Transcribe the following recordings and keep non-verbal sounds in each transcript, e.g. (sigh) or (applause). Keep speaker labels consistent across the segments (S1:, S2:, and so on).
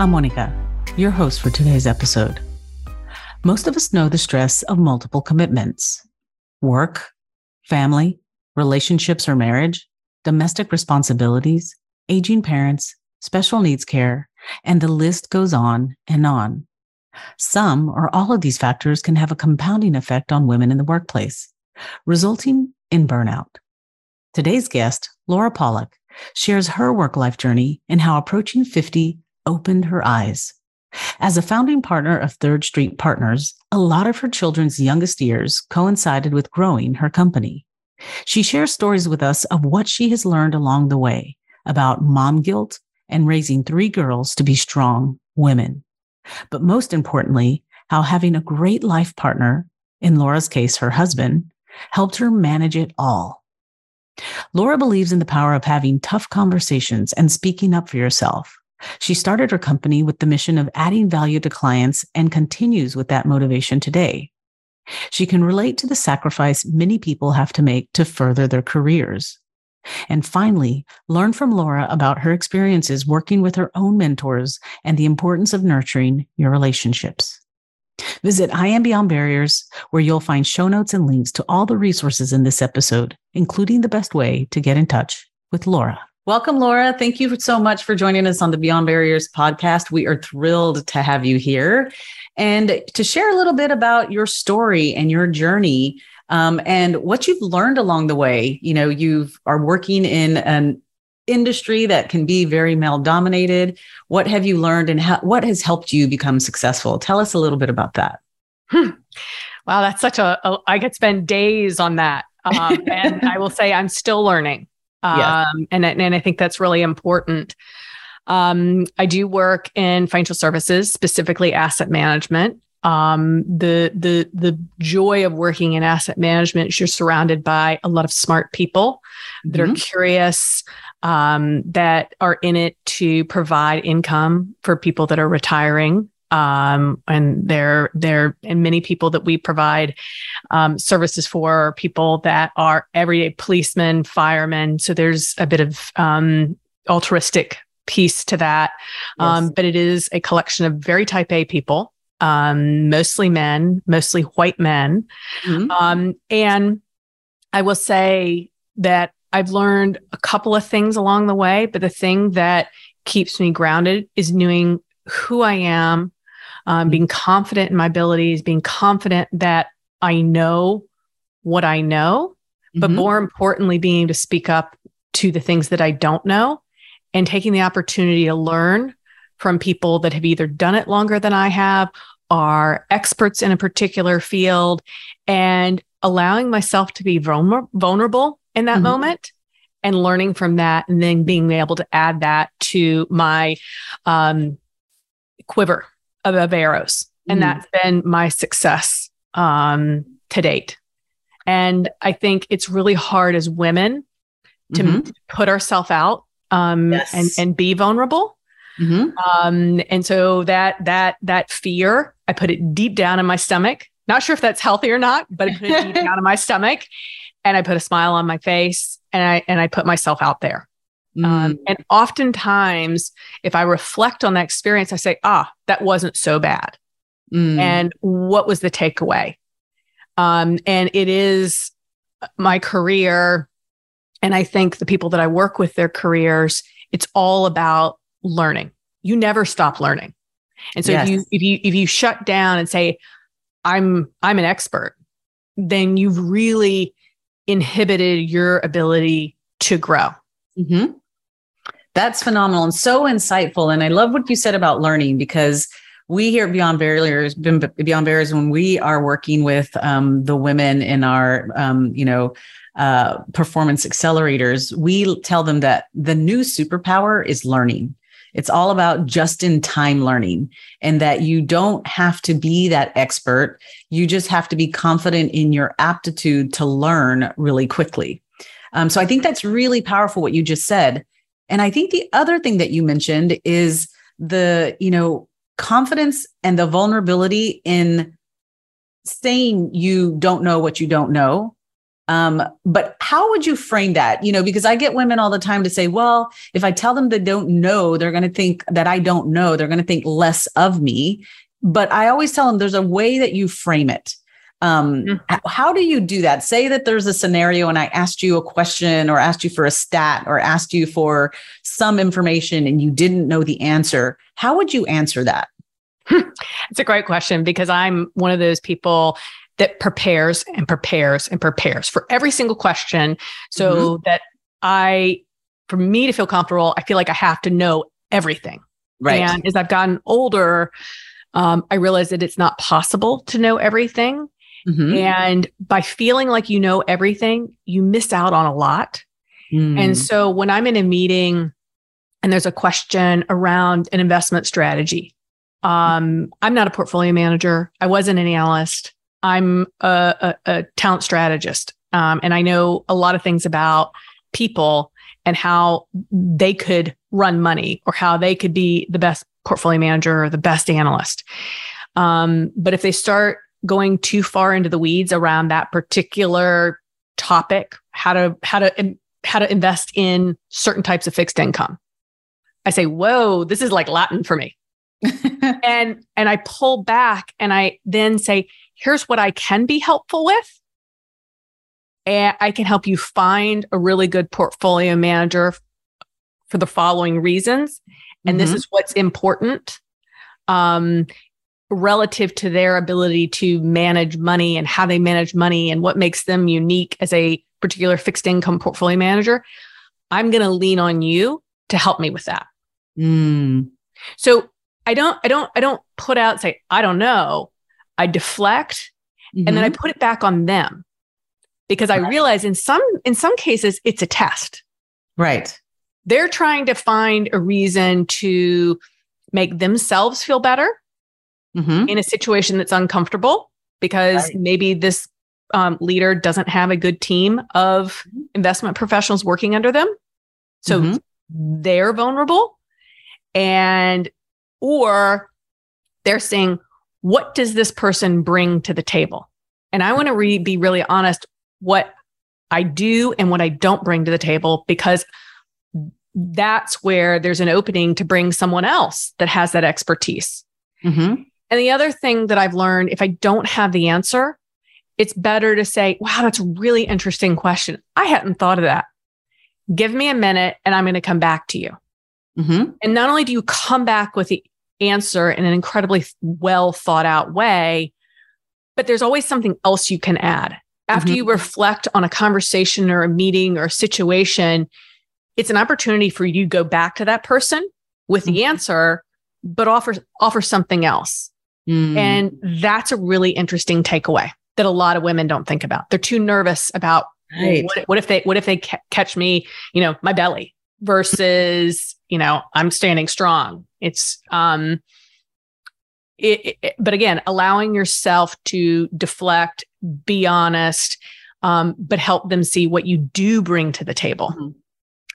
S1: I'm Monica, your host for today's episode. Most of us know the stress of multiple commitments work, family, relationships or marriage, domestic responsibilities, aging parents, special needs care, and the list goes on and on. Some or all of these factors can have a compounding effect on women in the workplace, resulting in burnout. Today's guest, Laura Pollock, shares her work life journey and how approaching 50 opened her eyes. As a founding partner of Third Street Partners, a lot of her children's youngest years coincided with growing her company. She shares stories with us of what she has learned along the way about mom guilt and raising three girls to be strong women. But most importantly, how having a great life partner, in Laura's case, her husband, helped her manage it all. Laura believes in the power of having tough conversations and speaking up for yourself. She started her company with the mission of adding value to clients and continues with that motivation today. She can relate to the sacrifice many people have to make to further their careers. And finally, learn from Laura about her experiences working with her own mentors and the importance of nurturing your relationships. Visit I Am Beyond Barriers, where you'll find show notes and links to all the resources in this episode, including the best way to get in touch with Laura. Welcome, Laura. Thank you so much for joining us on the Beyond Barriers podcast. We are thrilled to have you here and to share a little bit about your story and your journey um, and what you've learned along the way. You know, you are working in an industry that can be very male dominated. What have you learned and what has helped you become successful? Tell us a little bit about that.
S2: Hmm. Wow, that's such a, a. I could spend days on that. Um, and I will say I'm still learning. Um, yes. and, and I think that's really important. Um, I do work in financial services, specifically asset management um, the the the joy of working in asset management is you're surrounded by a lot of smart people mm-hmm. that are mm-hmm. curious um, that are in it to provide income for people that are retiring um, and there there and many people that we provide um, services for people that are everyday policemen firemen so there's a bit of um, altruistic piece to that um, yes. but it is a collection of very type a people um, mostly men, mostly white men. Mm-hmm. Um, and I will say that I've learned a couple of things along the way, but the thing that keeps me grounded is knowing who I am, um, mm-hmm. being confident in my abilities, being confident that I know what I know, mm-hmm. but more importantly, being able to speak up to the things that I don't know and taking the opportunity to learn from people that have either done it longer than I have, are experts in a particular field, and allowing myself to be vulnerable in that mm-hmm. moment and learning from that, and then being able to add that to my um, quiver of, of arrows. And mm-hmm. that's been my success um, to date. And I think it's really hard as women to mm-hmm. put ourselves out um, yes. and, and be vulnerable. Mm-hmm. Um, and so that that that fear, I put it deep down in my stomach. Not sure if that's healthy or not, but I put it deep (laughs) down in my stomach, and I put a smile on my face, and I and I put myself out there. Um, mm. Um, and oftentimes, if I reflect on that experience, I say, "Ah, that wasn't so bad." Mm. And what was the takeaway? Um, and it is my career, and I think the people that I work with, their careers, it's all about learning. You never stop learning. And so yes. if you if you if you shut down and say I'm I'm an expert, then you've really inhibited your ability to grow.
S1: Mm-hmm. That's phenomenal and so insightful. And I love what you said about learning because we here at Beyond Barriers, Beyond Barriers, when we are working with um, the women in our, um, you know, uh, performance accelerators, we tell them that the new superpower is learning. It's all about just in time learning and that you don't have to be that expert. You just have to be confident in your aptitude to learn really quickly. Um, so I think that's really powerful what you just said. And I think the other thing that you mentioned is the, you know, confidence and the vulnerability in saying you don't know what you don't know um, but how would you frame that? You know, because I get women all the time to say, well, if I tell them they don't know, they're going to think that I don't know. They're going to think less of me. But I always tell them there's a way that you frame it. Um, mm-hmm. How do you do that? Say that there's a scenario and I asked you a question or asked you for a stat or asked you for some information and you didn't know the answer. How would you answer that? (laughs)
S2: It's a great question because I'm one of those people that prepares and prepares and prepares for every single question so mm-hmm. that I, for me to feel comfortable, I feel like I have to know everything. Right. And as I've gotten older, um, I realize that it's not possible to know everything. Mm-hmm. And by feeling like you know everything, you miss out on a lot. Mm. And so when I'm in a meeting and there's a question around an investment strategy, um, I'm not a portfolio manager. I wasn't an analyst. I'm a, a, a talent strategist, um, and I know a lot of things about people and how they could run money or how they could be the best portfolio manager or the best analyst. Um, but if they start going too far into the weeds around that particular topic, how to how to how to invest in certain types of fixed income, I say, "Whoa, this is like Latin for me." (laughs) and and I pull back and I then say, here's what I can be helpful with. And I can help you find a really good portfolio manager for the following reasons. And mm-hmm. this is what's important um, relative to their ability to manage money and how they manage money and what makes them unique as a particular fixed income portfolio manager. I'm going to lean on you to help me with that. Mm. So I don't, I don't, I don't put out say, I don't know. I deflect mm-hmm. and then I mm-hmm. put it back on them because I realize in some in some cases it's a test.
S1: Right.
S2: They're trying to find a reason to make themselves feel better mm-hmm. in a situation that's uncomfortable because right. maybe this um, leader doesn't have a good team of mm-hmm. investment professionals working under them. So mm-hmm. they're vulnerable and or they're saying, what does this person bring to the table? And I want to re- be really honest what I do and what I don't bring to the table because that's where there's an opening to bring someone else that has that expertise. Mm-hmm. And the other thing that I've learned if I don't have the answer, it's better to say, wow, that's a really interesting question. I hadn't thought of that. Give me a minute and I'm going to come back to you. Mm-hmm. And not only do you come back with the answer in an incredibly well thought out way. But there's always something else you can add. After mm-hmm. you reflect on a conversation or a meeting or a situation, it's an opportunity for you to go back to that person with the mm-hmm. answer, but offer offer something else. Mm. And that's a really interesting takeaway that a lot of women don't think about. They're too nervous about right. what, what, if they what if they ca- catch me, you know, my belly versus you know i'm standing strong it's um it, it, but again allowing yourself to deflect be honest um, but help them see what you do bring to the table mm-hmm.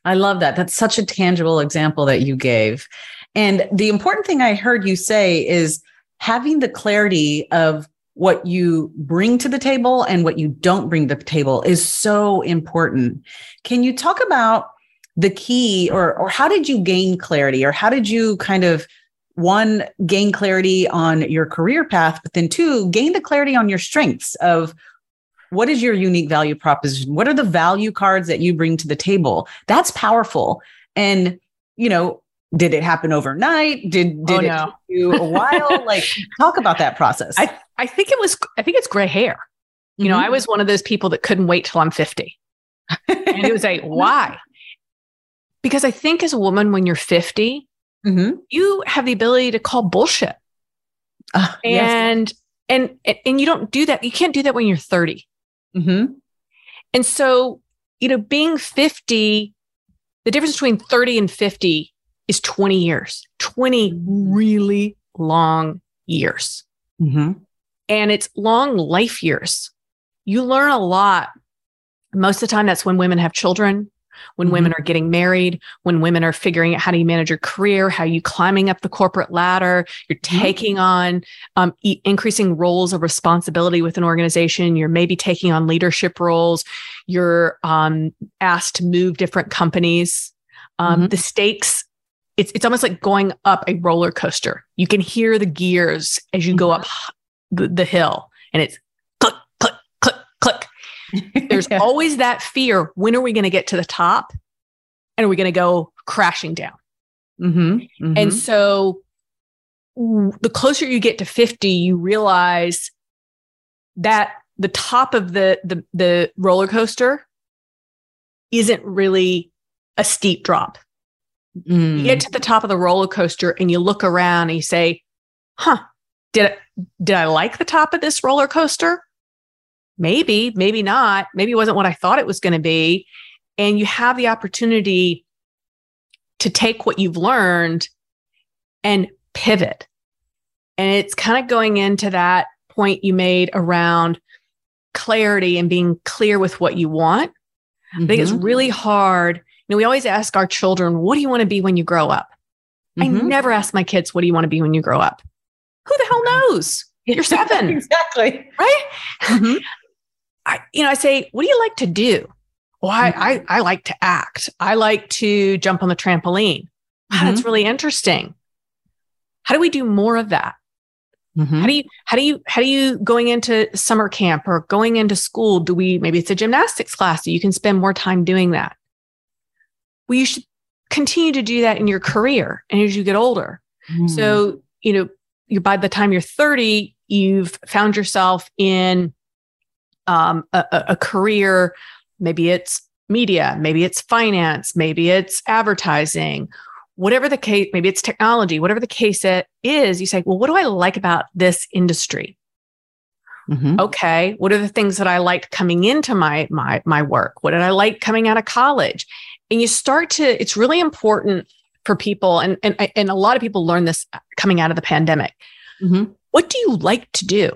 S1: i love that that's such a tangible example that you gave and the important thing i heard you say is having the clarity of what you bring to the table and what you don't bring to the table is so important. Can you talk about the key or or how did you gain clarity or how did you kind of one gain clarity on your career path but then two gain the clarity on your strengths of what is your unique value proposition? What are the value cards that you bring to the table? That's powerful. And you know did it happen overnight did did oh, no. it take you a while (laughs) like talk about that process
S2: i i think it was i think it's gray hair you mm-hmm. know i was one of those people that couldn't wait till i'm 50 and it was like (laughs) why because I think as a woman, when you're 50, mm-hmm. you have the ability to call bullshit. Uh, and, yes. and, and you don't do that. You can't do that when you're 30. Mm-hmm. And so, you know, being 50, the difference between 30 and 50 is 20 years, 20 really long years. Mm-hmm. And it's long life years. You learn a lot. Most of the time, that's when women have children, when mm-hmm. women are getting married, when women are figuring out how do you manage your career, how you climbing up the corporate ladder, you're mm-hmm. taking on um, e- increasing roles of responsibility with an organization, you're maybe taking on leadership roles, you're um, asked to move different companies. Um, mm-hmm. The stakes it's it's almost like going up a roller coaster. You can hear the gears as you go up the, the hill, and it's click, click, click, click. (laughs) There's yeah. always that fear. When are we going to get to the top? And are we going to go crashing down? Mm-hmm, mm-hmm. And so the closer you get to 50, you realize that the top of the, the, the roller coaster isn't really a steep drop. Mm. You get to the top of the roller coaster and you look around and you say, huh, did I, did I like the top of this roller coaster? maybe, maybe not. Maybe it wasn't what I thought it was going to be. And you have the opportunity to take what you've learned and pivot. And it's kind of going into that point you made around clarity and being clear with what you want. Mm-hmm. I think it's mm-hmm. really hard. You know, we always ask our children, what do you want to be when you grow up? Mm-hmm. I never ask my kids, what do you want to be when you grow up? Who the hell knows? You're (laughs) seven.
S1: exactly.
S2: Right? Mm-hmm. (laughs) I, you know, I say, what do you like to do? Well, I, mm-hmm. I, I like to act. I like to jump on the trampoline. Wow, mm-hmm. that's really interesting. How do we do more of that? Mm-hmm. How do you, how do you, how do you going into summer camp or going into school? Do we, maybe it's a gymnastics class so you can spend more time doing that. Well, you should continue to do that in your career and as you get older. Mm. So, you know, you by the time you're 30, you've found yourself in um, a, a career, maybe it's media, maybe it's finance, maybe it's advertising, whatever the case, maybe it's technology, whatever the case it is, you say, well, what do I like about this industry? Mm-hmm. Okay, what are the things that I liked coming into my my my work? What did I like coming out of college? And you start to. It's really important for people, and and and a lot of people learn this coming out of the pandemic. Mm-hmm. What do you like to do?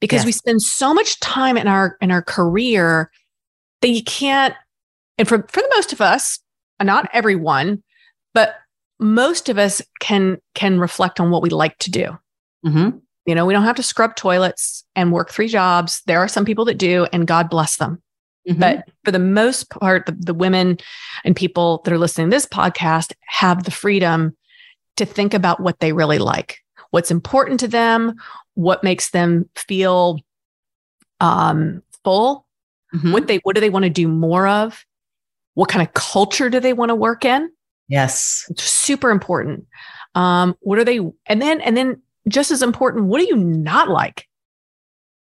S2: because yes. we spend so much time in our in our career that you can't and for for the most of us not everyone but most of us can can reflect on what we like to do mm-hmm. you know we don't have to scrub toilets and work three jobs there are some people that do and god bless them mm-hmm. but for the most part the, the women and people that are listening to this podcast have the freedom to think about what they really like what's important to them what makes them feel um, full mm-hmm. what they what do they want to do more of what kind of culture do they want to work in
S1: yes
S2: it's super important um, what are they and then and then just as important what do you not like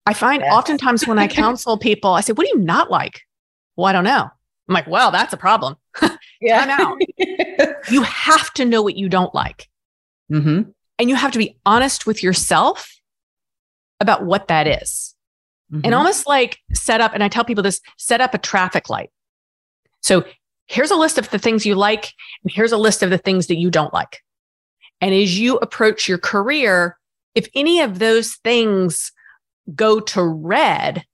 S2: i find yes. oftentimes when i counsel people i say what do you not like well i don't know i'm like well that's a problem (laughs) yeah now (laughs) you have to know what you don't like mm-hmm. and you have to be honest with yourself about what that is. Mm-hmm. And almost like set up, and I tell people this set up a traffic light. So here's a list of the things you like, and here's a list of the things that you don't like. And as you approach your career, if any of those things go to red,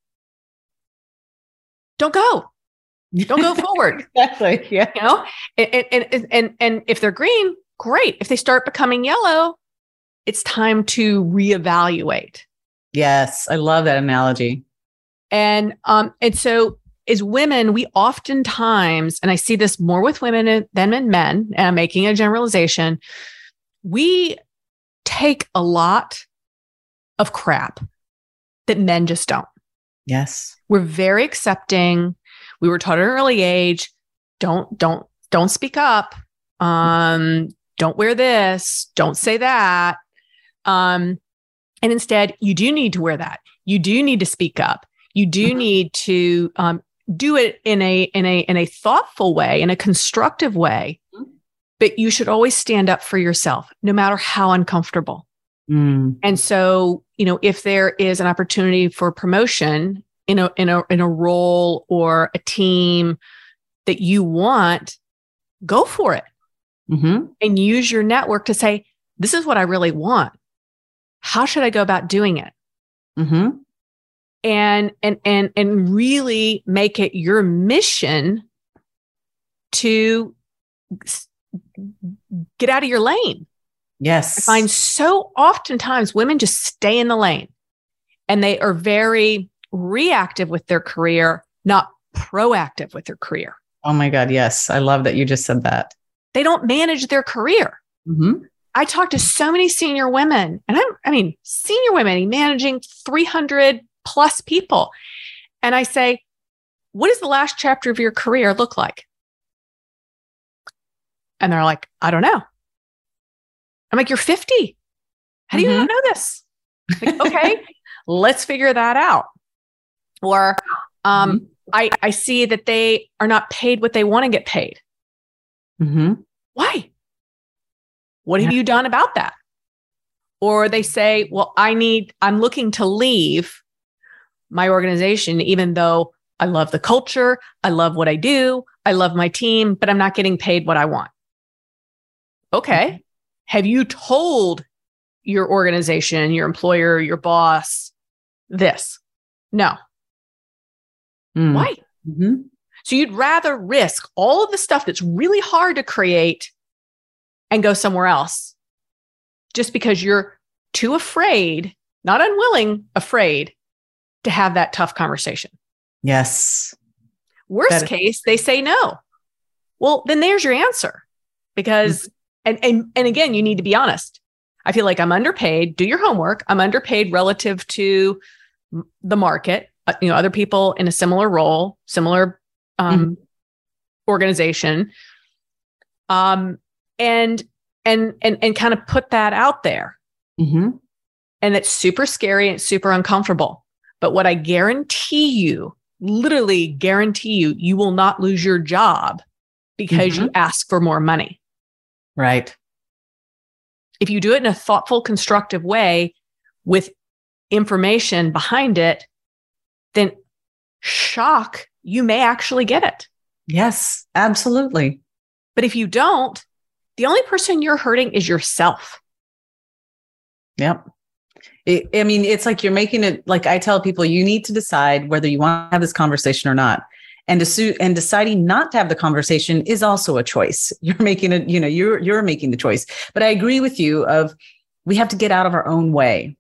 S2: don't go. Don't go (laughs) forward.
S1: exactly. Yeah.
S2: You know, and, and, and, and if they're green, great. If they start becoming yellow, it's time to reevaluate.
S1: Yes, I love that analogy.
S2: And um, and so as women, we oftentimes, and I see this more with women than in men, and I'm making a generalization, we take a lot of crap that men just don't.
S1: Yes.
S2: We're very accepting. We were taught at an early age, don't, don't, don't speak up. Um, don't wear this, don't say that. Um, and instead, you do need to wear that. You do need to speak up. You do mm-hmm. need to um, do it in a in a in a thoughtful way, in a constructive way. Mm-hmm. But you should always stand up for yourself, no matter how uncomfortable. Mm. And so, you know, if there is an opportunity for promotion in a in a in a role or a team that you want, go for it.
S1: Mm-hmm.
S2: And use your network to say, this is what I really want. How should I go about doing it?
S1: Mm-hmm.
S2: And and and and really make it your mission to get out of your lane.
S1: Yes.
S2: I find so oftentimes women just stay in the lane and they are very reactive with their career, not proactive with their career.
S1: Oh my God. Yes. I love that you just said that.
S2: They don't manage their career.
S1: Mm-hmm.
S2: I talk to so many senior women, and I'm, I mean, senior women managing 300 plus people. And I say, what does the last chapter of your career look like? And they're like, I don't know. I'm like, you're 50. How do you
S1: Mhm.
S2: not know this? Like, okay, (laughs) let's figure that out. Or um, I, I see that they are not paid what they want to get paid.
S1: Mm-hmm.
S2: Why? What have you done about that? Or they say, well, I need, I'm looking to leave my organization, even though I love the culture, I love what I do, I love my team, but I'm not getting paid what I want. Okay. Have you told your organization, your employer, your boss this? No.
S1: Mm.
S2: Why?
S1: Mm-hmm.
S2: So you'd rather risk all of the stuff that's really hard to create and go somewhere else just because you're too afraid, not unwilling, afraid to have that tough conversation.
S1: Yes.
S2: Worst
S1: That is-
S2: case, they say no. Well, then there's your answer. Because and and and again, you need to be honest. I feel like I'm underpaid. Do your homework. I'm underpaid relative to the market. Uh, you know, other people in a similar role, similar um, organization, um, and and and and kind of put that out there.
S1: Mm-hmm.
S2: And it's super scary and it's super uncomfortable. But what I guarantee you, literally guarantee you, you will not lose your job because you ask for more money.
S1: Right.
S2: If you do it in a thoughtful, constructive way with information behind it, then shock, you may actually get it.
S1: Yes. Absolutely.
S2: But if you don't, the only person you're hurting is yourself.
S1: Yep. It, I mean, it's like you're making it like I tell people you need to decide whether you want to have this conversation or not. And to, and deciding not to have the conversation is also a choice. (laughs) You're making it, you know, you're you're making the choice. But I agree with you of we have to get out of our own way.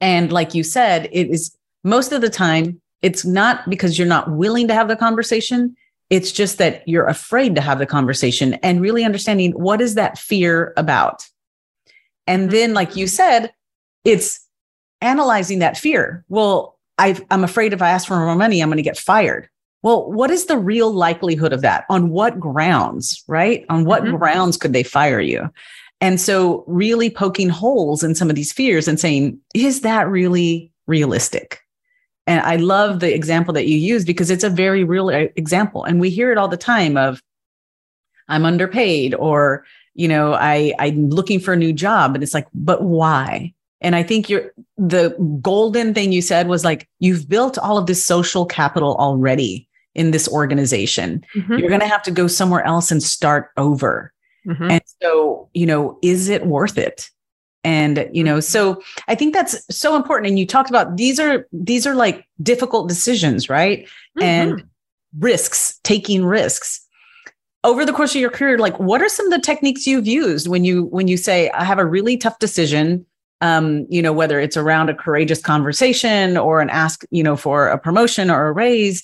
S1: And like you said, it is most of the time it's not because you're not willing to have the conversation. It's just that you're afraid to have the conversation and really understanding what is that fear about. And mm-hmm. then, like you said, it's analyzing that fear. Well, i am afraid if I ask for more money, I'm going to get fired. Well, what is the real likelihood of that? On what grounds, right? On what
S2: Mhm.
S1: grounds could they fire you? And so, really poking holes in some of these fears and saying, is that really realistic? And I love the example that you use because it's a very real uh, example. And we hear it all the time of, I'm underpaid or, you know, I, I'm looking for a new job. And it's like, but why? And I think you're the golden thing you said was like, you've built all of this social capital already in this organization.
S2: Mhm.
S1: You're going to have to go somewhere else and start over.
S2: Mhm.
S1: And so, you know, is it worth it? And, you know, so I think that's so important. And you talked about these are, these are like difficult decisions, right? And risks, taking risks. Over the course of your career, like what are some of the techniques you've used when you, when you say, I have a really tough decision, um, you know, whether it's around a courageous conversation or an ask, you know, for a promotion or a raise,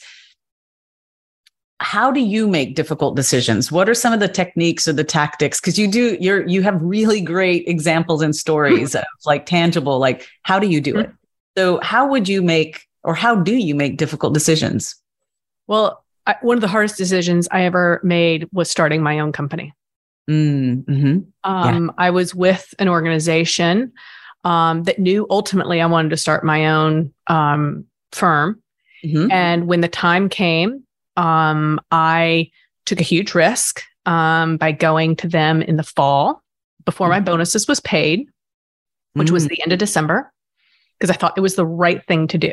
S1: how do you make difficult decisions? What are some of the techniques or the tactics? Because you do you're you have really great examples and stories of like tangible like how do you do it? So how would you make or how do you make difficult decisions?
S2: Well, I, one of the hardest decisions I ever made was starting my own company.
S1: mm, hmm
S2: Um, I was with an organization um, that knew ultimately I wanted to start my own um, firm.
S1: hmm
S2: And when the time came, um, I took a huge risk um, by going to them in the fall before my bonuses was paid, which was the end of December, because I thought it was the right thing to do.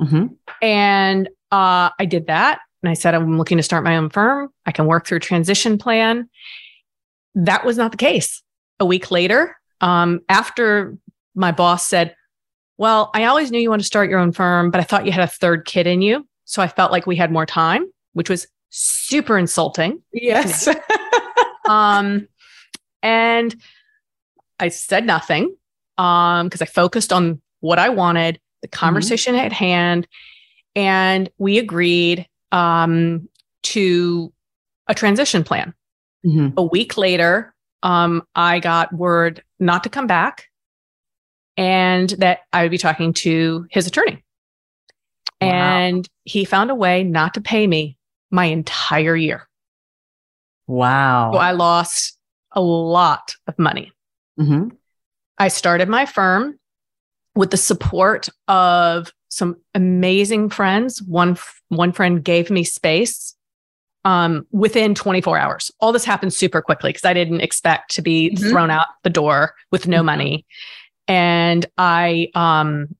S2: Mm-hmm. And uh, I did that. And I said, I'm looking to start my own firm. I can work through a transition plan. That was not the case. A week later, um, after my boss said, Well, I always knew you wanted to start your own firm, but I thought you had a third kid in you. So I felt like we had more time, which was super insulting.
S1: Yes. (laughs)
S2: um, and I said nothing um, because I focused on what I wanted, the mm-hmm. conversation mm-hmm. at hand, and we agreed um, to a transition plan. Mm-hmm. A week later, um, I got word not to come back and that I would be talking to his attorney. Wow. And he found a way not to pay me my entire year.
S1: Wow.
S2: So I lost a lot of money. Mm-hmm. I started my firm with the support of some amazing friends. One one friend gave me space um, within 24 hours. All this happened super quickly because I didn't expect to be mm-hmm. thrown out the door with no mm-hmm. money. And I um,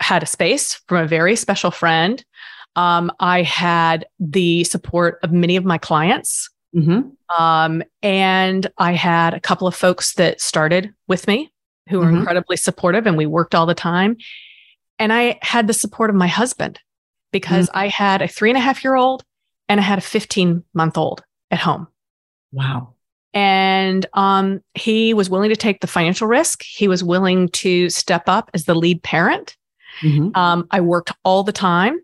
S2: had a space from a very special friend. Um, I had the support of many of my clients. Mm-hmm. Um, and I had a couple of folks that started with me who were mm-hmm. incredibly supportive, and we worked all the time. And I had the support of my husband because mm-hmm. I had a three and a half year old and I had a 15 month old at home.
S1: Wow.
S2: And um, he was willing to take the financial risk. He was willing to step up as the lead parent. Mm-hmm. Um, I worked all the time.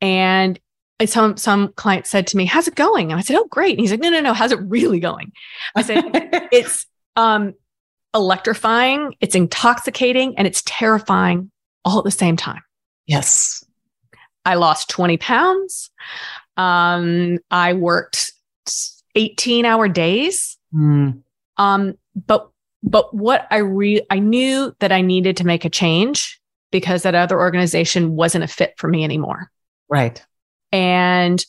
S2: And some some client said to me, "How's it going?" And I said, "Oh, great." And he's like, "No, no, no. How's it really going?" I said, (laughs) "It's um, electrifying, it's intoxicating, and it's terrifying all at the same time."
S1: Yes.
S2: I lost 20 pounds. Um, I worked 18 hour days. Mm. Um, but but what I re I knew that I needed to make a change because that other organization wasn't a fit for me anymore.
S1: Right.
S2: And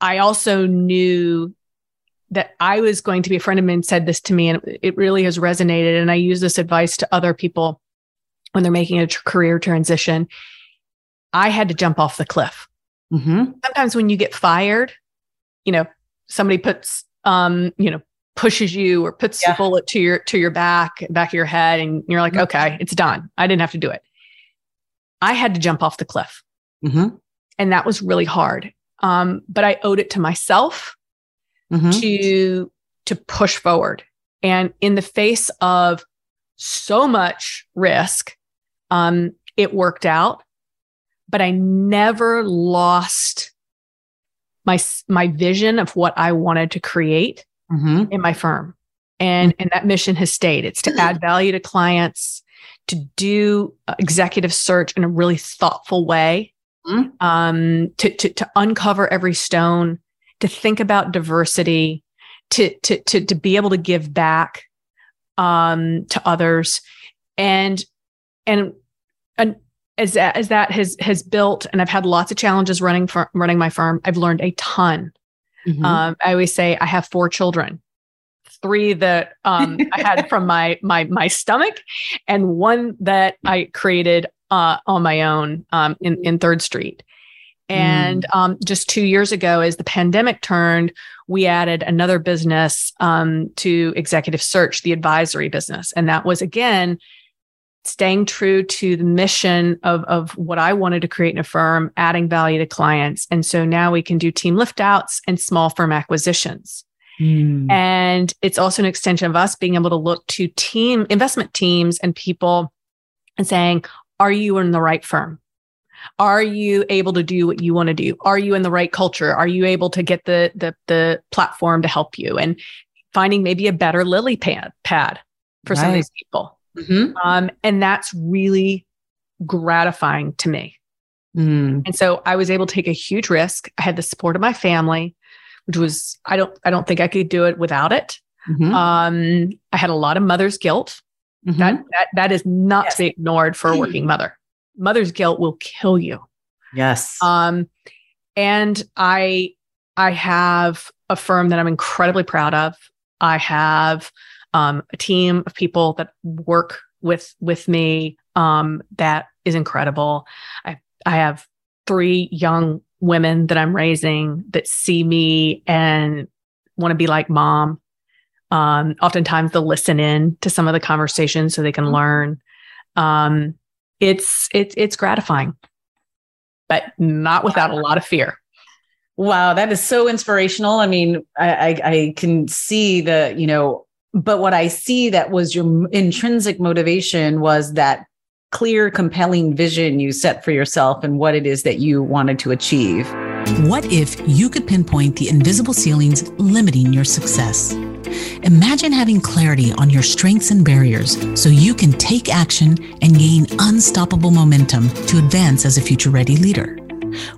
S2: I also knew that I was going to be a friend of mine said this to me, and it really has resonated. And I use this advice to other people when they're making a career transition. I had to jump off the cliff. Mm-hmm. Sometimes when you get fired, you know, somebody puts, um, you know, pushes you or puts yeah. a bullet to your to your back, back of your head, and you're like, mm-hmm. okay, it's done. I didn't have to do it. I had to jump off the cliff. Mm-hmm and that was really hard. Um, but I owed it to myself mm-hmm. to to push forward. And in the face of so much risk, um, it worked out. But I never lost my my vision of what I wanted to create mm-hmm. in my firm, and mm-hmm. and that mission has stayed. It's to add value to clients, to do executive search in a really thoughtful way mm-hmm. um, to, to, to uncover every stone, to think about diversity, to, to, to, to be able to give back um, to others. And, and, and as that, as that has, has built, and I've had lots of challenges running for running my firm, I've learned a ton. Mm-hmm. Um, I always say I have four children three that um, I had from (laughs) my my my stomach, and one that I created uh, on my own um, in, in Third Street. And mm. um, just two years ago, as the pandemic turned, we added another business um, to executive search, the advisory business. And that was, again, staying true to the mission of, of what I wanted to create in a firm, adding value to clients. And so now we can do team lift outs and small firm acquisitions. Mm. And it's also an extension of us being able to look to team investment teams and people and saying, are you in the right firm? Are you able to do what you want to do? Are you in the right culture? Are you able to get the the the platform to help you and finding maybe a better lily pad pad for right. some of these people? Mm-hmm. Um, and that's really gratifying to me. Mm. And so I was able to take a huge risk. I had the support of my family, which was I don't I don't think I could do it without it. Mm-hmm. Um, I had a lot of mother's guilt Mm-hmm. That, that that is not yes. to be ignored for a working mother. Mother's guilt will kill you.
S1: Yes.
S2: Um, and I I have a firm that I'm incredibly proud of. I have um, a team of people that work with with me um, that is incredible. I I have three young women that I'm raising that see me and want to be like mom. Um, oftentimes they'll listen in to some of the conversations so they can mm-hmm. learn. Um, it's it's it's gratifying, but not without a lot of fear.
S1: Wow, that is so inspirational. I mean, I, I, I can see the you know, but what I see that was your intrinsic motivation was that clear, compelling vision you set for yourself and what it is that you wanted to achieve.
S3: What if you could pinpoint the invisible ceilings limiting your success? Imagine having clarity on your strengths and barriers so you can take action and gain unstoppable momentum to advance as a future ready leader.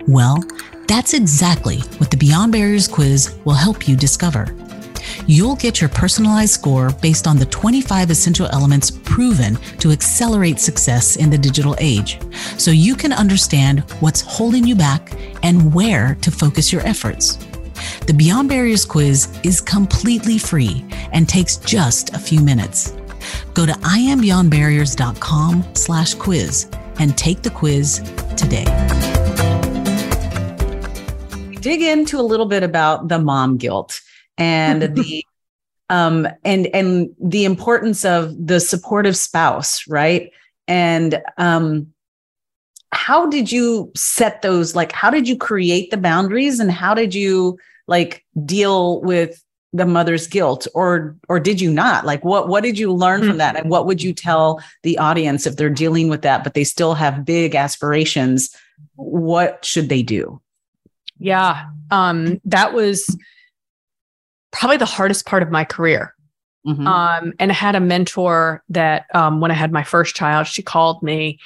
S3: Well, that's exactly what the Beyond Barriers quiz will help you discover. You'll get your personalized score based on the 25 essential elements proven to accelerate success in the digital age, so you can understand what's holding you back and where to focus your efforts. The Beyond Barriers quiz is completely free and takes just a few minutes. Go to iambeyondbarriers.com slash quiz and take the quiz today.
S1: Dig into a little bit about the mom guilt and the (laughs) um and and the importance of the supportive spouse, right? And um how did you set those like how did you create the boundaries and how did you like deal with the mother's guilt? Or or did you not? Like what what did you learn mm-hmm. from that? And what would you tell the audience if they're dealing with that but they still have big aspirations? What should they do?
S2: Yeah um that was probably the hardest part of my career mm-hmm. um and i had a mentor that um when i had my first child she called me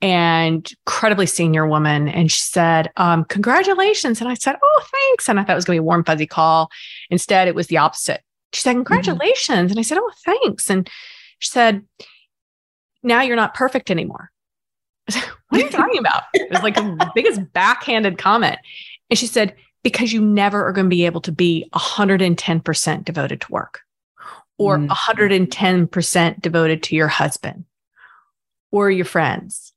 S2: and incredibly senior woman. And she said, um, Congratulations. And I said, Oh, thanks. And I thought it was going to be a warm, fuzzy call. Instead, it was the opposite. She said, mm-hmm. Congratulations. Mm-hmm. And I said, Oh, thanks. And she said, Now you're not perfect anymore. Said, (laughs) what are you talking about? It was like the biggest backhanded comment. And she said, Because you never are going to be able to be 110% devoted to work or mm-hmm. 110% devoted to your husband or your friends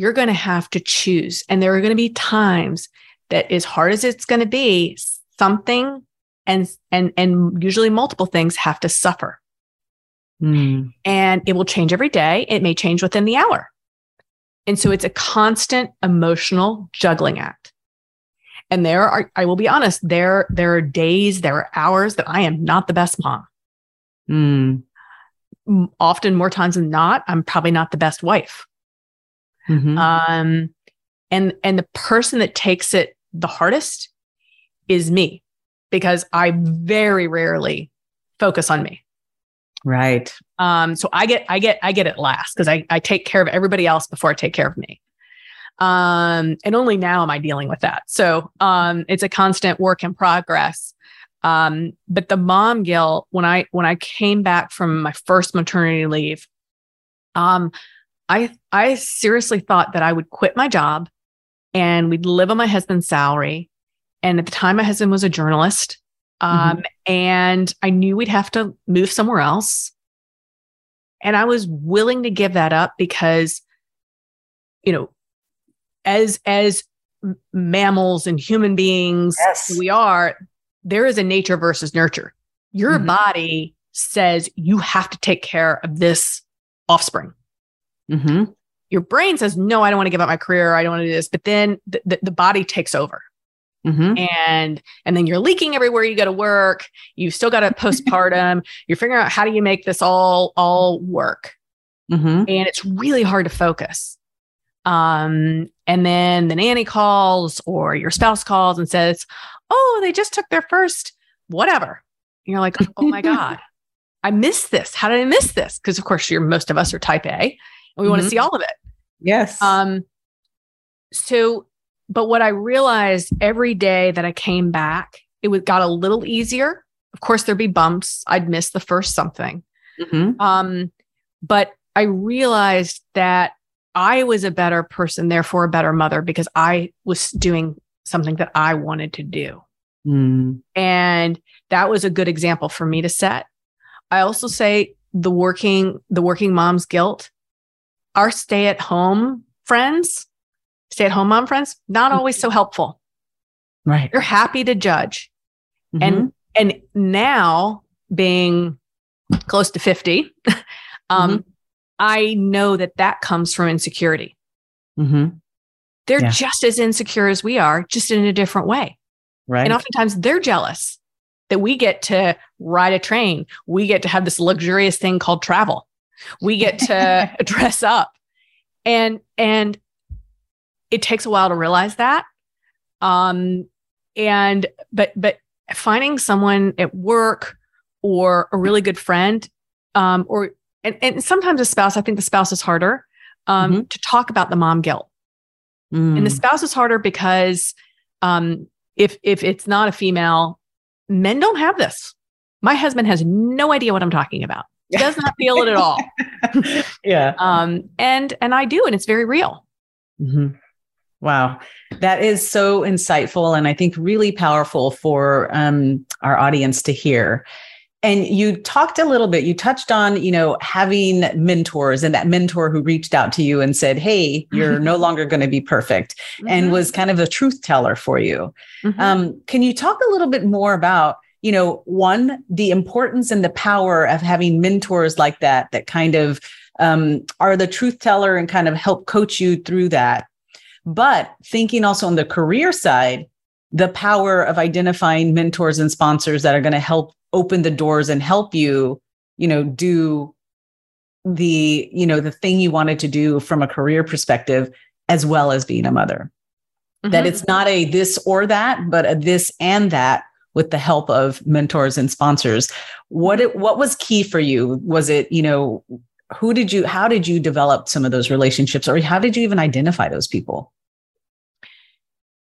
S2: you're going to have to choose. And there are going to be times that as hard as it's going to be, something and and and usually multiple things have to suffer. Mm. And it will change every day. It may change within the hour. And so it's a constant emotional juggling act. And there are, I will be honest, there, there are days, there are hours that I am not the best mom. Mm. Often more times than not, I'm probably not the best wife. Mm-hmm. Um, and and the person that takes it the hardest is me because I very rarely focus on me.
S1: Right.
S2: Um, so I get I get I get it last because I, I take care of everybody else before I take care of me. Um, and only now am I dealing with that. So um, it's a constant work in progress. Um, but the mom guilt when I when I came back from my first maternity leave, um, I I seriously thought that I would quit my job and we'd live on my husband's salary. And at the time, my husband was a journalist. Um, mm-hmm. And I knew we'd have to move somewhere else. And I was willing to give that up because, you know, as as mammals and human beings yes. we are, there is a nature versus nurture. Your mm-hmm. body says you have to take care of this offspring. Mm-hmm. Your brain says, no, I don't want to give up my career. I don't want to do this. But then the, the, the body takes over. Mm-hmm. And and then you're leaking everywhere you go to work. You've still got a postpartum. (laughs) you're figuring out how do you make this all all work. Mm-hmm. And it's really hard to focus. Um, and then the nanny calls or your spouse calls and says, "Oh, they just took their first whatever." And you're like, "Oh my (laughs) god, I missed this. How did I miss this?" Because of course, you're most of us are type A, and we mm-hmm. want to see all of it.
S1: Yes. Um,
S2: so, but what I realized every day that I came back, it was, got a little easier. Of course, there'd be bumps. I'd miss the first something. Mm-hmm. Um, but I realized that I was a better person, therefore a better mother, because I was doing something that I wanted to do. Mm. And that was a good example for me to set. I also say the working, the working mom's guilt our stay at home friends, stay at home mom friends, not always so helpful.
S1: Right.
S2: They're happy to judge.
S1: Mhm.
S2: And and now being close to 50, (laughs) um,
S1: Mm-hmm.
S2: I know that that comes from insecurity.
S1: Mhm.
S2: They're
S1: Yeah.
S2: just as insecure as we are, just in a different way.
S1: right.
S2: And oftentimes they're jealous that we get to ride a train. We get to have this luxurious thing called travel. We get to (laughs) (laughs) dress up. And and it takes a while to realize that. Um and but but finding someone at work or a really good friend um or and, and sometimes a spouse, I think the spouse is harder um to talk about the mom guilt. And the
S1: Mm.
S2: spouse is harder because um, if if it's not a female, men don't have this. My husband has no idea what I'm talking about. He does not feel it at all. (laughs)
S1: yeah. (laughs)
S2: Um, and and I do, and it's very real.
S1: Mhm. Wow. That is so insightful and I think really powerful for um, our audience to hear. And you talked a little bit, you touched on, you know, having mentors and that mentor who reached out to you and said, Hey, (laughs) you're no longer going to be perfect and was kind of a truth teller for you.
S2: Mhm.
S1: Um, can you talk a little bit more about, you know, one, the importance and the power of having mentors like that, that kind of um, are the truth teller and kind of help coach you through that. But thinking also on the career side, the power of identifying mentors and sponsors that are going to help open the doors and help you, you know, do the, you know, the thing you wanted to do from a career perspective, as well as being a mother that
S2: Mhm.
S1: it's not a this or that, but a this and that with the help of mentors and sponsors. What it, what was key for you? Was it, you know, who did you, how did you develop some of those relationships or how did you even identify those people?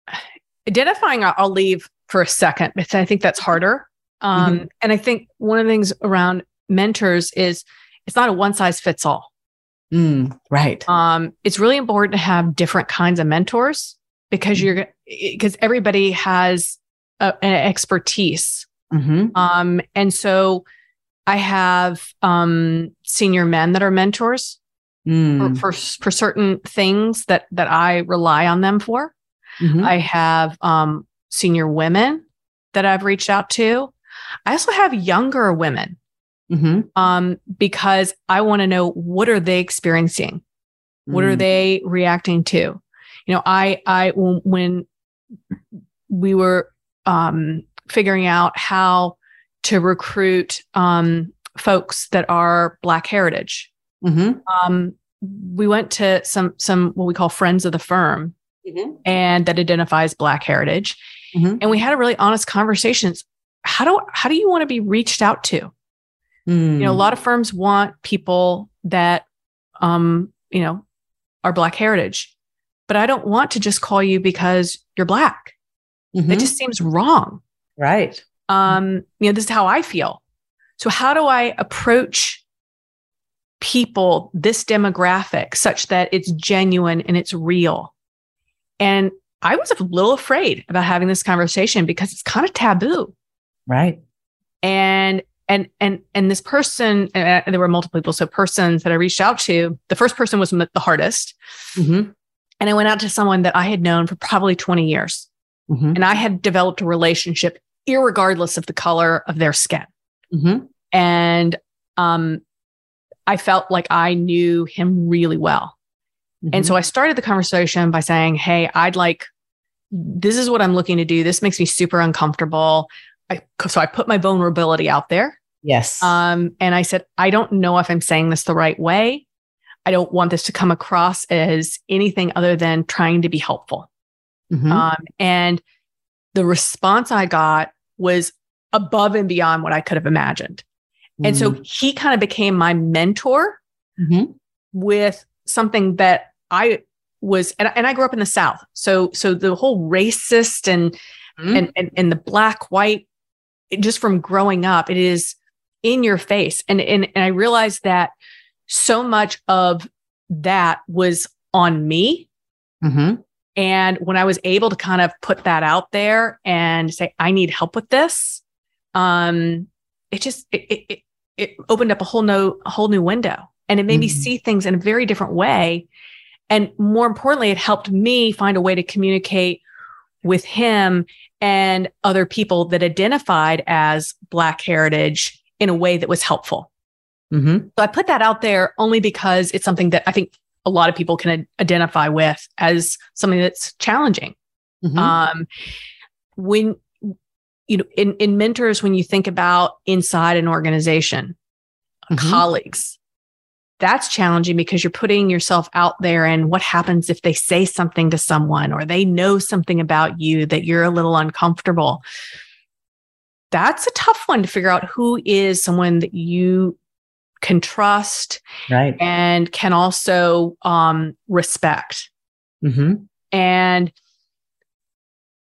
S1: (sighs)
S2: identifying. I'll, I'll leave for a second because I think that's harder. Um, And I think one of the things around mentors is it's not a one size fits all.
S1: Mm, right.
S2: Um, it's really important to have different kinds of mentors because you're because everybody has a, an expertise.
S1: hmm
S2: Um, and so I have um, senior men that are mentors
S1: Mm,
S2: for, for for certain things that that I rely on them for.
S1: mhm.
S2: I have um, senior women that I've reached out to. I also have younger women
S1: Mhm.
S2: um, because I want to know what are they experiencing what are
S1: Mm,
S2: they reacting to you know i i when, we were um figuring out how to recruit um folks that are black heritage
S1: mhm.
S2: um we went to some some what we call friends of the firm
S1: Mhm.
S2: and that identifies black heritage
S1: Mhm.
S2: and we had a really honest conversations how do how do you want to be reached out to?
S1: Mm,
S2: you know a lot of firms want people that um you know are black heritage but i don't want to just call you because you're black.
S1: Mhm.
S2: it just seems wrong.
S1: Right.
S2: um you know this is how i feel. So how do i approach people this demographic such that it's genuine and it's real? And i was a little afraid about having this conversation because it's kind of taboo
S1: Right.
S2: and and and and this person uh, there were multiple people so persons that i reached out to the first person was the hardest
S1: Mhm.
S2: and i went out to someone that i had known for probably 20 years
S1: Mhm.
S2: and i had developed a relationship irregardless of the color of their skin
S1: Mhm.
S2: and um i felt like i knew him really well and so i started the conversation by saying hey i'd like this is what i'm looking to do this makes me super uncomfortable I, so i put my vulnerability out there
S1: yes.
S2: Um, and I said, I don't know if I'm saying this the right way. I don't want this to come across as anything other than trying to be helpful.
S1: Mhm.
S2: Um, and the response I got was above and beyond what I could have imagined. And so
S1: Mm,
S2: he kind of became my mentor
S1: mhm.
S2: with something that I was, and, and I grew up in the South. So, so the whole racist and,
S1: Mhm.
S2: and, and, and the black, white, it, just from growing up, it is in your face. And, and, and I realized that so much of that was on me.
S1: Mhm.
S2: And when I was able to kind of put that out there and say, I need help with this, um, it just, it, it, it, it opened up a whole new, a whole new window. and it made mm-hmm. me see things in a very different way. And more importantly, it helped me find a way to communicate with him and other people that identified as Black heritage in a way that was helpful. Mm-hmm. So I put that out there only because it's something that I think a lot of people can identify with as something that's challenging. Mm-hmm. Um, when you know, in, in mentors, when you think about inside an organization, mm-hmm. colleagues, that's challenging because you're putting yourself out there and what happens if they say something to someone or they know something about you that you're a little uncomfortable. That's a tough one to figure out who is someone that you can trust
S1: right.
S2: and can also um, respect. Mm-hmm. and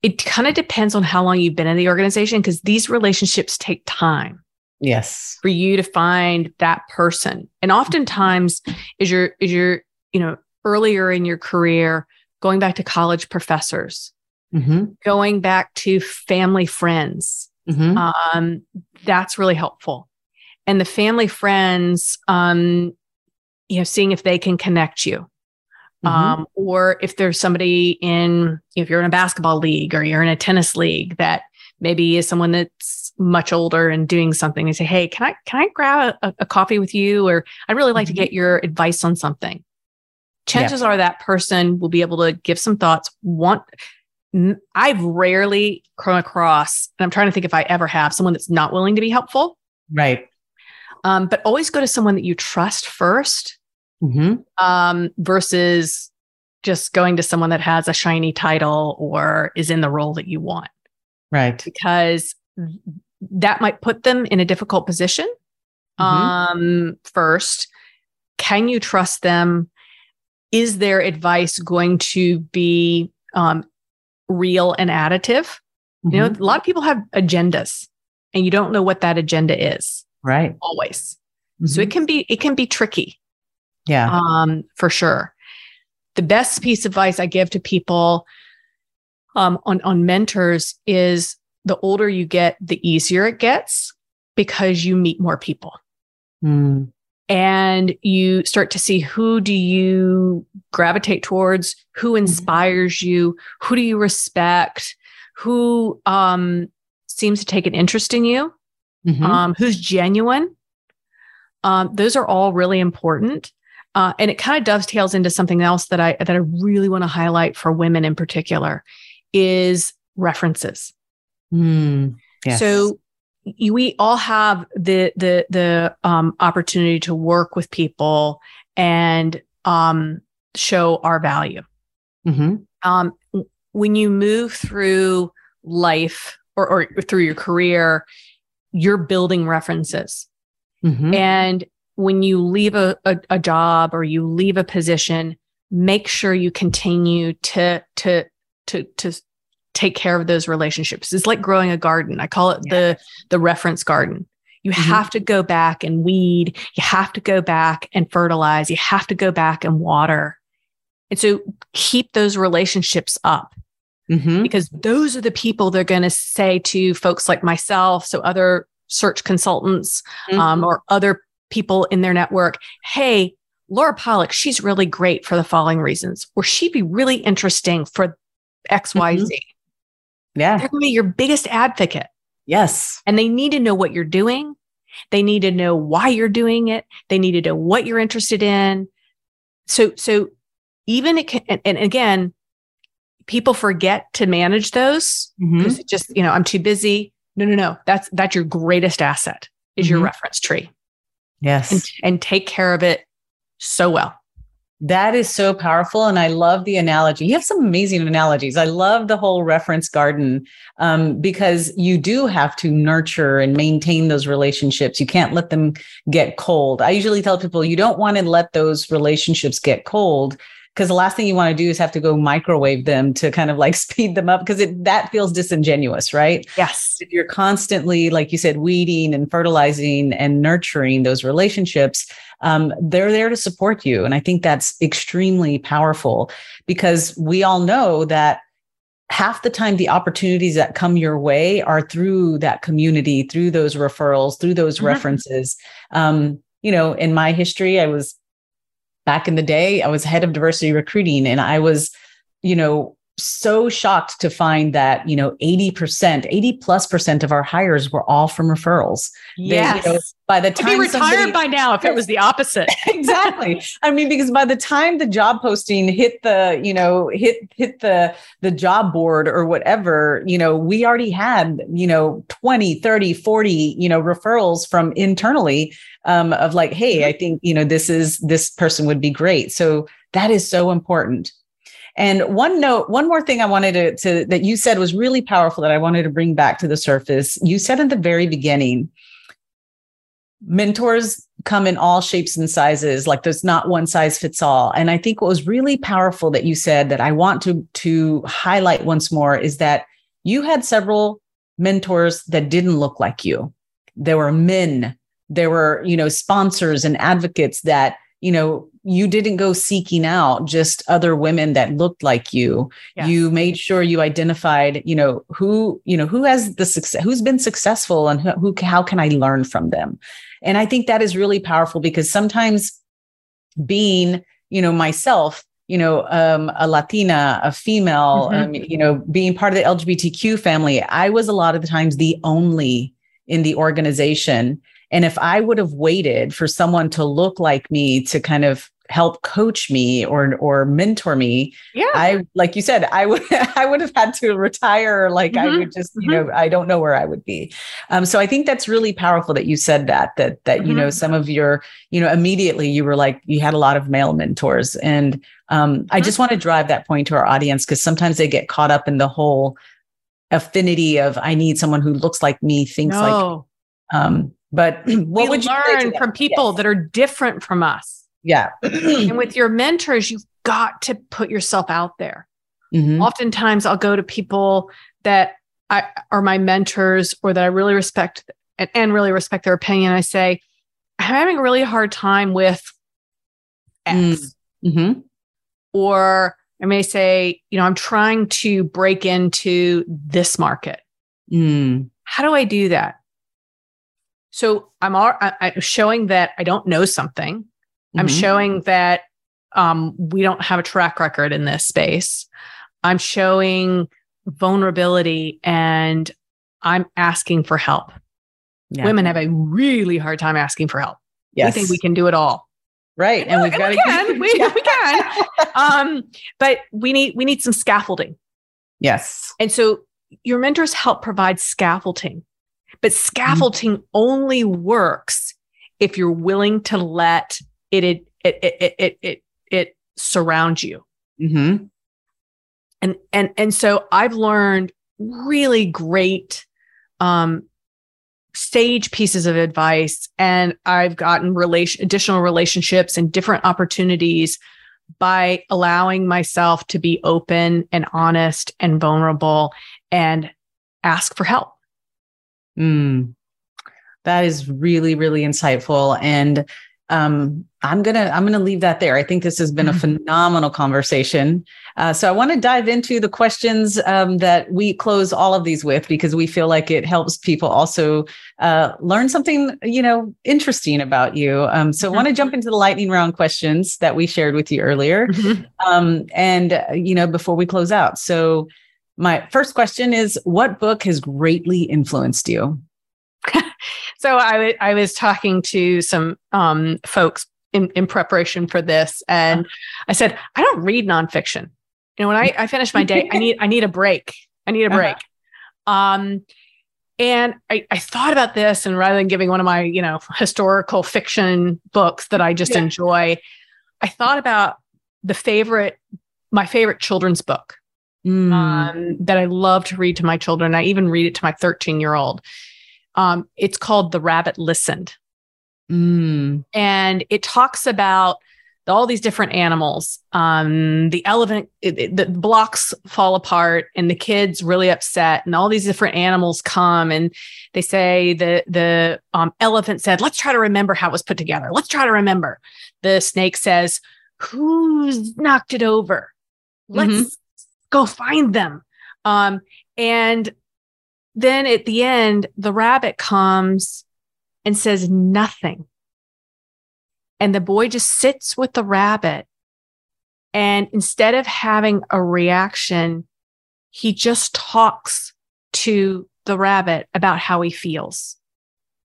S2: it kind of depends on how long you've been in the organization because these relationships take time
S1: yes
S2: for you to find that person and oftentimes is your is your you know earlier in your career going back to college professors mm-hmm. going back to family friends mm-hmm. um, that's really helpful and the family friends um, you know seeing if they can connect you mm-hmm. um, or if there's somebody in if you're in a basketball league or you're in a tennis league that maybe is someone that's much older and doing something and say, Hey, can I, can I grab a, a coffee with you? Or I'd really like mm-hmm. to get your advice on something. Chances yeah. are that person will be able to give some thoughts. Want, I've rarely come across, and I'm trying to think if I ever have someone that's not willing to be helpful.
S1: Right.
S2: Um, but always go to someone that you trust 1st mm-hmm. um, versus just going to someone that has a shiny title or is in the role that you want.
S1: Right.
S2: Because that might put them in a difficult position. Mm-hmm. Um, first, can you trust them? Is their advice going to be um, real and additive? Mm-hmm. You know, mm-hmm. a lot of people have agendas and you don't know what that agenda is.
S1: Right.
S2: Always. Mm-hmm. So it can be, it can be tricky.
S1: Yeah.
S2: Um, for sure. The best piece of advice I give to people um, on on mentors is the older you get, the easier it gets because you meet more people. Mm. And you start to see who do you gravitate towards, who mm-hmm. inspires you, who do you respect, who um, seems to take an interest in you, mm-hmm. um, who's genuine. Um, those are all really important. Uh, and it kind of dovetails into something else that I that I really want to highlight for women in particular is references. Mm, yes. So we all have the the the um, opportunity to work with people and um, show our value. Mm-hmm. Um, when you move through life or, or, through your career, you're building references. Mm-hmm. And when you leave a, a, a job or you leave a position, make sure you continue to to to to take care of those relationships. It's like growing a garden. I call it yeah. the the reference garden. You mm-hmm. have to go back and weed. You have to go back and fertilize. You have to go back and water. And so keep those relationships up mm-hmm. because those are the people they're going to say to folks like myself, so other search consultants mm-hmm. um, or other people in their network. Hey, Laura Pollock, she's really great for the following reasons, or she'd be really interesting for XYZ. Mm-hmm.
S1: Yeah.
S2: They're going to be your biggest advocate.
S1: Yes.
S2: And they need to know what you're doing. They need to know why you're doing it. They need to know what you're interested in. So, so even it can, and, and again, people forget to manage those because mm-hmm. just, you know, I'm too busy. No, no, no. That's, that's your greatest asset is mm-hmm. your reference tree.
S1: Yes.
S2: And, and take care of it so well.
S1: That is so powerful. And I love the analogy. You have some amazing analogies. I love the whole reference garden um, because you do have to nurture and maintain those relationships. You can't let them get cold. I usually tell people you don't want to let those relationships get cold because the last thing you want to do is have to go microwave them to kind of like (laughs) speed them up because it that feels disingenuous, right?
S2: Yes.
S1: If you're constantly, like you said, weeding and fertilizing and nurturing those relationships, um, they're there to support you. And I think that's extremely powerful because we all know that half the time the opportunities that come your way are through that community through those referrals through those mm-hmm. references um, you know, in my history, I was back in the day, I was head of diversity recruiting and I was, you know, so shocked to find that you know 80% 80 plus percent of our hires were all from referrals.
S2: Yes.
S1: They, you know, by the time
S2: I'd be retired somebody, by now if it was the (laughs) opposite. (laughs)
S1: Exactly. I mean because by the time the job posting hit the you know hit hit the the job board or whatever you know we already had you know 20 30 40 you know referrals from internally um, of like hey i think you know this is this person would be great. So that is so important and one note, one more thing I wanted to, to, that you said was really powerful that I wanted to bring back to the surface. You said in the very beginning, mentors come in all shapes and sizes. Like there's not one size fits all. And I think what was really powerful that you said that I want to to highlight once more is that you had several mentors that didn't look like you. There were men, there were, you know, sponsors and advocates that, you know, you didn't go seeking out just other women that looked like you yeah. you made sure you identified you know who you know who has the success who's been successful and who, who how can i learn from them and i think that is really powerful because sometimes being you know myself you know um, a latina a female mm-hmm. um, you know being part of the lgbtq family i was a lot of the times the only in the organization and if I would have waited for someone to look like me to kind of help coach me or or mentor me yeah i like you said i would (laughs) i would have had to retire like mm-hmm. i would just you mm-hmm. know i don't know where i would be um so i think that's really powerful that you said that that that mm-hmm. you know mm-hmm. some of your you know immediately you were like you had a lot of male mentors and um i mm-hmm. just want to drive that point to our audience because sometimes they get caught up in the whole affinity of i need someone who looks like me thinks no. like um but (clears throat) what
S2: we
S1: would
S2: you learn from people yes. that are different from us?
S1: Yeah. (clears throat)
S2: and with your mentors, you've got to put yourself out there. Mm-hmm. Oftentimes, I'll go to people that I, are my mentors or that I really respect and, and really respect their opinion. I say, I'm having a really hard time with X. Mm-hmm. Or I may say, you know, I'm trying to break into this market. Mm. How do I do that? So I'm, all, I'm showing that I don't know something. Mm-hmm. I'm showing that um, we don't have a track record in this space. I'm showing vulnerability and I'm asking for help. Yeah. Women have a really hard time asking for help. Yes. We think we can do it all.
S1: Right.
S2: And, we've got to can. (laughs) we, we can. Um, but we need we need some scaffolding.
S1: Yes.
S2: And so your mentors help provide scaffolding. But scaffolding mm-hmm. only works if you're willing to let it it it it it it, it surround you. Mm-hmm. And and and so I've learned really great um, stage pieces of advice, and I've gotten relation additional relationships and different opportunities by allowing myself to be open and honest and vulnerable and ask for help.
S1: Mm, that is really, really insightful. And um, I'm gonna I'm gonna leave that there. I think this has been a (laughs) phenomenal conversation. Uh, so I want to dive into the questions um, that we close all of these with because we feel like it helps people also uh, learn something you know interesting about you. Um, so mm-hmm. I want to jump into the lightning round questions that we shared with you earlier, mm-hmm. Um, and uh, you know before we close out. So my first question is what book has greatly influenced you? (laughs)
S2: so I, w- I was talking to some um, folks in, in preparation for this, and I said, I don't read nonfiction. You know, when I, I finish my day, I need I need a break. I need a break. Uh-huh. Um, and I, I thought about this, and rather than giving one of my, you know, historical fiction books that I just yeah. enjoy, I thought about the favorite, my favorite children's book mm. um, that I love to read to my children. I even read it to my 13 year old. Um, it's called The Rabbit Listened. Mm. And it talks about all these different animals. Um, the elephant, it, it, the blocks fall apart, and the kids really upset. And all these different animals come, and they say the the um, elephant said, "Let's try to remember how it was put together. Let's try to remember." The snake says, "Who's knocked it over? Let's mm-hmm go find them. Um, and then at the end, the rabbit comes and says nothing. And the boy just sits with the rabbit. And instead of having a reaction, he just talks to the rabbit about how he feels.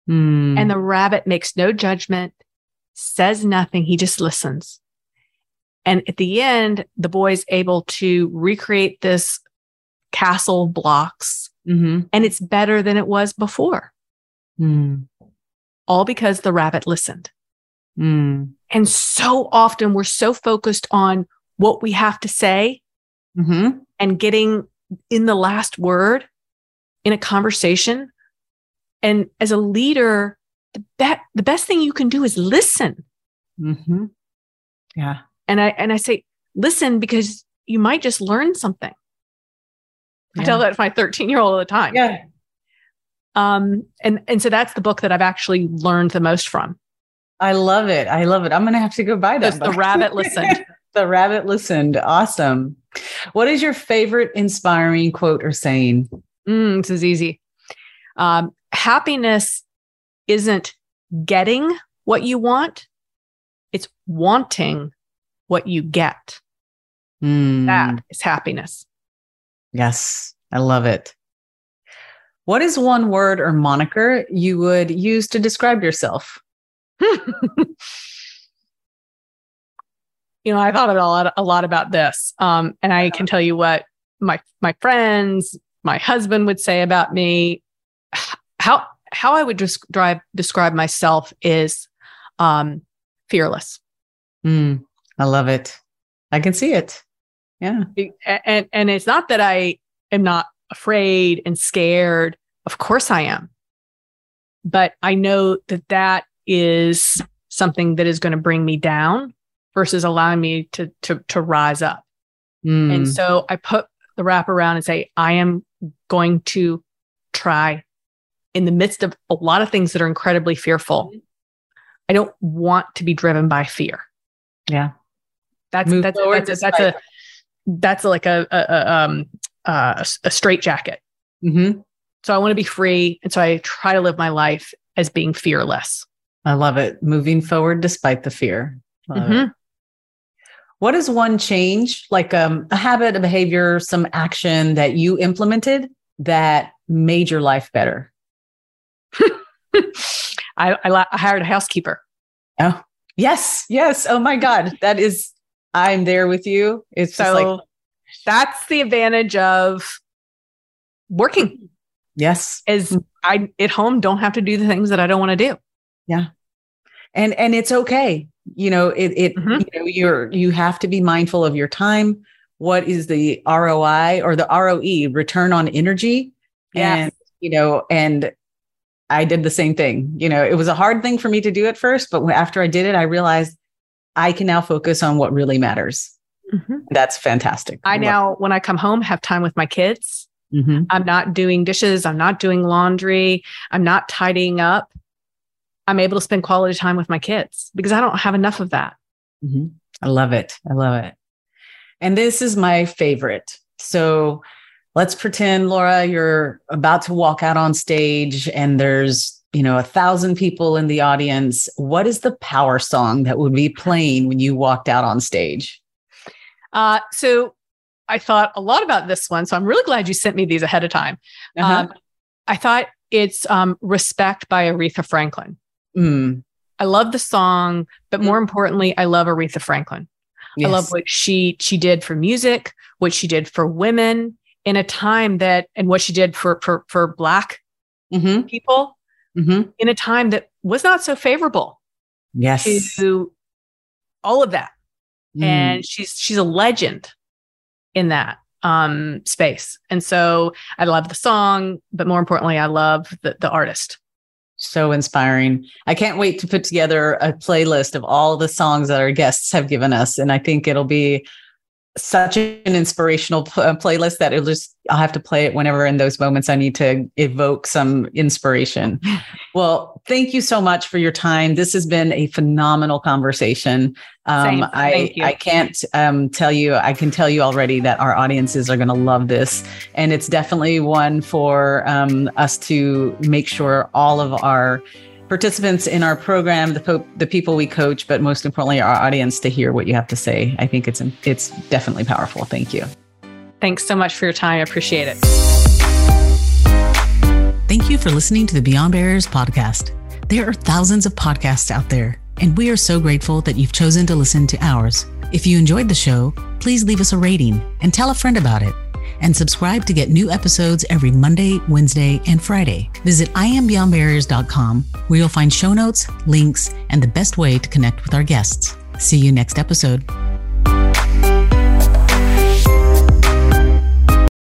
S1: Mm.
S2: And the rabbit makes no judgment, says nothing. He just listens. And at the end, the boy's able to recreate this castle blocks
S1: hmm
S2: and it's better than it was before,
S1: Mm.
S2: all because the rabbit listened.
S1: Mm.
S2: And so often we're so focused on what we have to say
S1: hmm
S2: and getting in the last word in a conversation. And as a leader, the, be- the best thing you can do is listen.
S1: hmm Yeah.
S2: And I and I say listen because you might just learn something. I tell that to my 13 year old all the time.
S1: Yeah.
S2: Um, and and so that's the book that I've actually learned the most from.
S1: I love it. I love it. I'm going to have to go buy that.
S2: The rabbit (laughs) listened.
S1: the rabbit listened. Awesome. What is your favorite inspiring quote or saying?
S2: Mm, this is easy. Um, happiness isn't getting what you want; it's wanting what you get.
S1: Mm,
S2: That is happiness.
S1: Yes, I love it. What is one word or moniker you would use to describe yourself? (laughs)
S2: you know, I thought a lot, a lot about this, um, and I can tell you what my my friends, my husband would say about me. How how I would describe describe myself is um, fearless,
S1: Mm, I love it. I can see it. Yeah.
S2: and and it's not that I am not afraid and scared. Of course I am, but I know that that is something that is going to bring me down versus allowing me to to to rise up.
S1: Mm,
S2: And so I put the wrap around and say, I am going to try in the midst of a lot of things that are incredibly fearful. I don't want to be driven by fear.
S1: yeah.
S2: That's
S1: Move
S2: that's
S1: forward
S2: that's, that's a that's like a, a, a um uh, a straight jacket.
S1: hmm
S2: So I want to be free, and so I try to live my life as being fearless.
S1: I love it. Moving forward despite the fear.
S2: Mhm.
S1: What is one change, like um, a habit, a behavior, some action that you implemented that made your life better? (laughs)
S2: I, I I hired a housekeeper.
S1: Oh, yes, yes. Oh my God, that is. I'm there with you. It's
S2: So
S1: like
S2: that's the advantage of working.
S1: yes,
S2: Is I at home don't have to do the things that I don't want to do. Yeah.
S1: And and it's okay. You know, it it
S2: Mhm.
S1: you know you're you have to be mindful of your time. What is the ROI or the ROE, return on energy?
S2: Yes.
S1: And you know, and I did the same thing. You know, it was a hard thing for me to do at first, but after I did it, I realized I can now focus on what really matters. That's fantastic.
S2: I now, when I come home, have time with my kids.
S1: hmm
S2: I'm not doing dishes. I'm not doing laundry. I'm not tidying up. I'm able to spend quality time with my kids because I don't have enough of that.
S1: hmm I love it. I love it. And this is my favorite. So let's pretend, Laura, you're about to walk out on stage and there's, you know, a thousand people in the audience. What is the power song that would be playing when you walked out on stage?
S2: Uh, so I thought a lot about this one. So I'm really glad you sent me these ahead of time.
S1: Uh-huh.
S2: Um, I thought it's um, Respect by Aretha Franklin.
S1: Mm,
S2: I love the song, but more importantly, I love Aretha Franklin. I love what she she did for music, what she did for women in a time that, and what she did for for for Black
S1: Mhm,
S2: people
S1: mhm.
S2: in a time that was not so favorable
S1: Yes.
S2: to all of that.
S1: Mm,
S2: And she's she's a legend in that um space. And so I love the song, but more importantly, I love the the artist.
S1: so inspiring. I can't wait to put together a playlist of all the songs that our guests have given us. And I think it'll be such an inspirational pl- uh, playlist that it'll just, I'll have to play it whenever in those moments I need to evoke some inspiration. (laughs) Well, thank you so much for your time. This has been a phenomenal conversation. Um,
S2: Same.
S1: I I can't um, tell you, I can tell you already that our audiences are going to love this. And it's definitely one for um, us to make sure all of our
S4: participants in our program, the po- the people we coach, but most importantly, our audience to hear what you have to say. I think it's it's definitely powerful. Thank you.
S2: Thanks so much for your time. I appreciate it.
S1: Thank you for listening to the Beyond Barriers podcast. There are thousands of podcasts out there, and we are so grateful that you've chosen to listen to ours. If you enjoyed the show, please leave us a rating and tell a friend about it. And subscribe to get new episodes every Monday, Wednesday, and Friday. Visit IamBeyondBarriers.com where you'll find show notes, links, and the best way to connect with our guests. See you next episode.